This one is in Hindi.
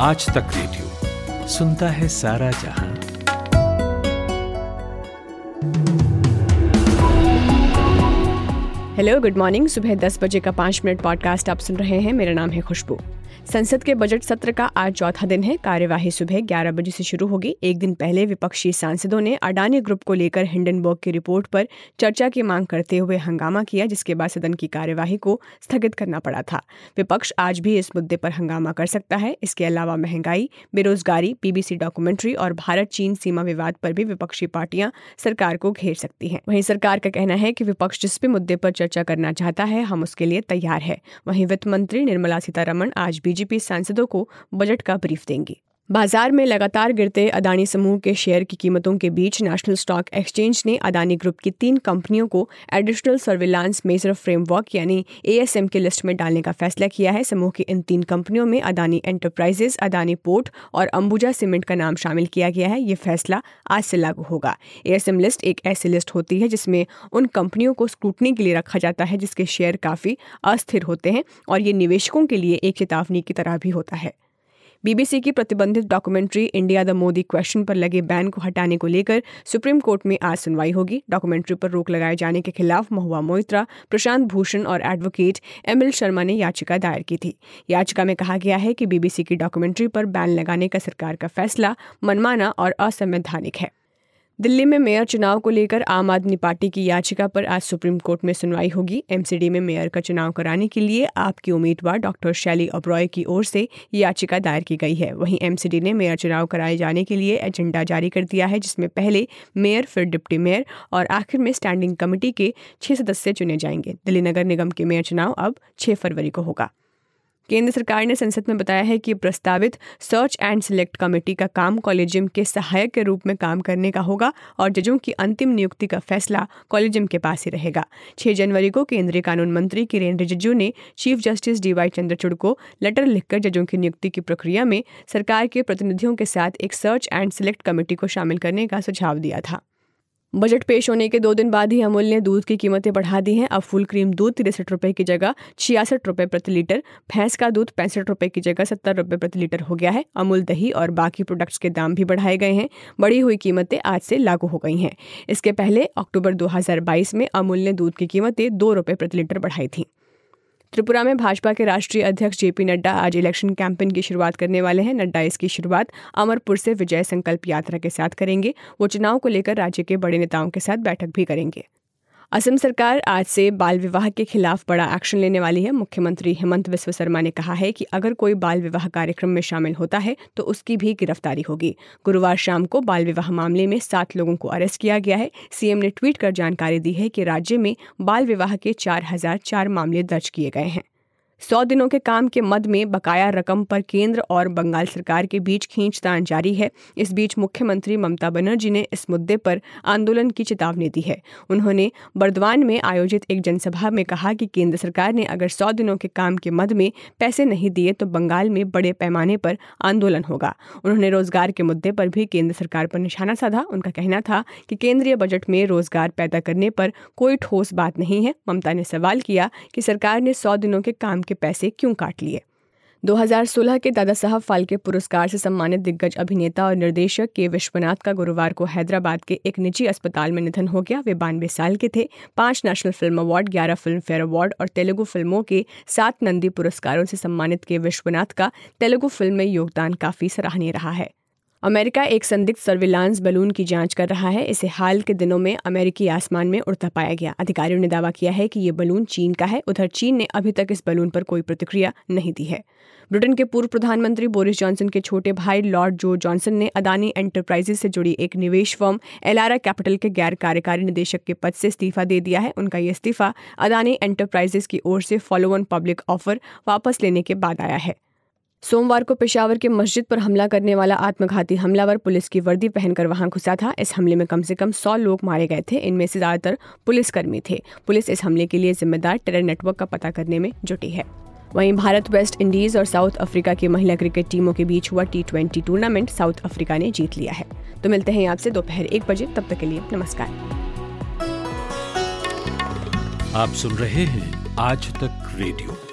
आज तक रेडियो सुनता है सारा जहाँ। हेलो गुड मॉर्निंग सुबह दस बजे का पाँच मिनट पॉडकास्ट आप सुन रहे हैं। मेरा नाम है खुशबू। संसद के बजट सत्र का आज चौथा दिन है। कार्यवाही सुबह 11 बजे से शुरू होगी। एक दिन पहले विपक्षी सांसदों ने अडानी ग्रुप को लेकर हिंडनबर्ग की रिपोर्ट पर चर्चा की मांग करते हुए हंगामा किया, जिसके बाद सदन की कार्यवाही को स्थगित करना पड़ा था। विपक्ष आज भी इस मुद्दे पर हंगामा कर सकता है। इसके अलावा महँगाई, बेरोजगारी, पीबीसी डॉक्यूमेंट्री और भारत चीन सीमा विवाद पर भी विपक्षी पार्टियाँ सरकार को घेर सकती हैं। वहीं सरकार का कहना है कि विपक्ष जिस भी मुद्दे पर चर्चा करना चाहता है, हम उसके लिए तैयार है। वहीं वित्त मंत्री निर्मला सीतारमण आज बीजेपी सांसदों को बजट का ब्रीफ देंगी। बाज़ार में लगातार गिरते अदानी समूह के शेयर की कीमतों के बीच नेशनल स्टॉक एक्सचेंज ने अदानी ग्रुप की तीन कंपनियों को एडिशनल सर्विलांस मेजर फ्रेमवर्क यानी एएसएम की लिस्ट में डालने का फैसला किया है। समूह की इन तीन कंपनियों में अदानी एंटरप्राइजेस अदानी पोर्ट और अंबुजा सीमेंट का नाम शामिल किया गया है। ये फैसला आज से लागू होगा। एएसएम लिस्ट एक ऐसी लिस्ट होती है जिसमें उन कंपनियों को स्क्रूटनी के लिए रखा जाता है जिसके शेयर काफ़ी अस्थिर होते हैं और ये निवेशकों के लिए एक चेतावनी की तरह भी होता है। बीबीसी की प्रतिबंधित documentary India the Modi question पर लगे बैन को हटाने को लेकर सुप्रीम कोर्ट में आज सुनवाई होगी। डॉक्यूमेंट्री पर रोक लगाए जाने के खिलाफ महुआ मोइत्रा, प्रशांत भूषण और एडवोकेट एम एल शर्मा ने याचिका दायर की थी। याचिका में कहा गया है कि बीबीसी की डॉक्यूमेंट्री पर बैन लगाने का सरकार का फैसला मनमाना और असंवैधानिक है। दिल्ली में मेयर चुनाव को लेकर आम आदमी पार्टी की याचिका पर आज सुप्रीम कोर्ट में सुनवाई होगी। एमसीडी में मेयर का चुनाव कराने के लिए आपकी उम्मीदवार डॉक्टर शैली ओब्रॉय की ओर से याचिका दायर की गई है। वहीं एमसीडी ने मेयर चुनाव कराए जाने के लिए एजेंडा जारी कर दिया है, जिसमें पहले मेयर, फिर डिप्टी मेयर और आखिर में स्टैंडिंग कमेटी के छह सदस्य चुने जाएँगे। दिल्ली नगर निगम के मेयर चुनाव अब छह फरवरी को होगा। केंद्र सरकार ने संसद में बताया है कि प्रस्तावित सर्च एंड सिलेक्ट कमेटी का काम कॉलेजियम के सहायक के रूप में काम करने का होगा और जजों की अंतिम नियुक्ति का फैसला कॉलेजियम के पास ही रहेगा। छह जनवरी को केंद्रीय कानून मंत्री किरेन रिजिजू ने चीफ जस्टिस डीवाई चंद्रचूड़ को लेटर लिखकर जजों की नियुक्ति की प्रक्रिया में सरकार के प्रतिनिधियों के साथ एक सर्च एंड सिलेक्ट कमेटी को शामिल करने का सुझाव दिया था। बजट पेश होने के दो दिन बाद ही अमूल ने दूध की कीमतें बढ़ा दी हैं। अब फुल क्रीम दूध तिरसठ रुपये की जगह, छियासठ रुपये प्रति लीटर, भैंस का दूध पैंसठ रुपये की जगह सत्तर रुपये प्रति लीटर हो गया है। अमूल दही और बाकी प्रोडक्ट्स के दाम भी बढ़ाए गए हैं। बढ़ी हुई कीमतें आज से लागू हो गई हैं। इसके पहले अक्टूबर दो हज़ार बाईस में अमूल ने दूध की कीमतें दो रुपये प्रति लीटर बढ़ाई थी। त्रिपुरा में भाजपा के राष्ट्रीय अध्यक्ष जेपी नड्डा आज इलेक्शन कैंपेन की शुरुआत करने वाले हैं। नड्डा इसकी शुरुआत अमरपुर से विजय संकल्प यात्रा के साथ करेंगे। वो चुनाव को लेकर राज्य के बड़े नेताओं के साथ बैठक भी करेंगे। असम सरकार आज से बाल विवाह के खिलाफ बड़ा एक्शन लेने वाली है। मुख्यमंत्री हेमंत विश्व शर्मा ने कहा है कि अगर कोई बाल विवाह कार्यक्रम में शामिल होता है तो उसकी भी गिरफ्तारी होगी। गुरुवार शाम को बाल विवाह मामले में सात लोगों को अरेस्ट किया गया है। सीएम ने ट्वीट कर जानकारी दी है कि राज्य में बाल विवाह के चार हज़ार चार मामले दर्ज किए गए हैं। सौ दिनों के काम के मद में बकाया रकम पर केंद्र और बंगाल सरकार के बीच खींचतान जारी है। इस बीच मुख्यमंत्री ममता बनर्जी ने इस मुद्दे पर आंदोलन की चेतावनी दी है। उन्होंने बर्दवान में आयोजित एक जनसभा में कहा कि केंद्र सरकार ने अगर सौ दिनों के काम के मद में पैसे नहीं दिए तो बंगाल में बड़े पैमाने पर आंदोलन होगा। उन्होंने रोज़गार के मुद्दे पर भी केंद्र सरकार पर निशाना साधा। उनका कहना था कि केंद्रीय बजट में रोज़गार पैदा करने पर कोई ठोस बात नहीं है। ममता ने सवाल किया कि सरकार ने सौ दिनों के काम के पैसे क्यों काट लिए? 2016 के दादा साहब फाल्के पुरस्कार से सम्मानित दिग्गज अभिनेता और निर्देशक के विश्वनाथ का गुरुवार को हैदराबाद के एक निजी अस्पताल में निधन हो गया। वे बानवे साल के थे। पाँच नेशनल फ़िल्म अवार्ड, ग्यारह फ़िल्म फेयर अवार्ड और तेलुगु फ़िल्मों के सात नंदी पुरस्कारों से सम्मानित के विश्वनाथ का तेलुगु फ़िल्म में योगदान काफ़ी सराहनीय रहा है। अमेरिका एक संदिग्ध सर्विलांस बलून की जाँच कर रहा है। इसे हाल के दिनों में अमेरिकी आसमान में उड़ता पाया गया। अधिकारियों ने दावा किया है कि ये बलून चीन का है। उधर चीन ने अभी तक इस बलून पर कोई प्रतिक्रिया नहीं दी है। ब्रिटेन के पूर्व प्रधानमंत्री बोरिस जॉनसन के छोटे भाई लॉर्ड जो जॉनसन ने अदानी एंटरप्राइजेज से जुड़ी एक निवेश फर्म एलारा कैपिटल के गैर कार्यकारी निदेशक के पद से इस्तीफा दे दिया है। उनका ये इस्तीफा अदानी एंटरप्राइजेज की ओर से फॉलो ऑन पब्लिक ऑफ़र वापस लेने के बाद आया है। सोमवार को पेशावर के मस्जिद पर हमला करने वाला आत्मघाती हमलावर पुलिस की वर्दी पहनकर वहाँ घुसा था। इस हमले में कम से कम सौ लोग मारे गए थे। इनमें से ज़्यादातर पुलिसकर्मी थे। पुलिस इस हमले के लिए जिम्मेदार टेरर नेटवर्क का पता करने में जुटी है। वहीं भारत, वेस्ट इंडीज और साउथ अफ्रीका की महिला क्रिकेट टीमों के बीच हुआ T twenty tournament South Africa ने जीत लिया है। तो मिलते हैं आपसे दोपहर एक बजे। तब तक के लिए नमस्कार। आप सुन रहे हैं आज तक रेडियो।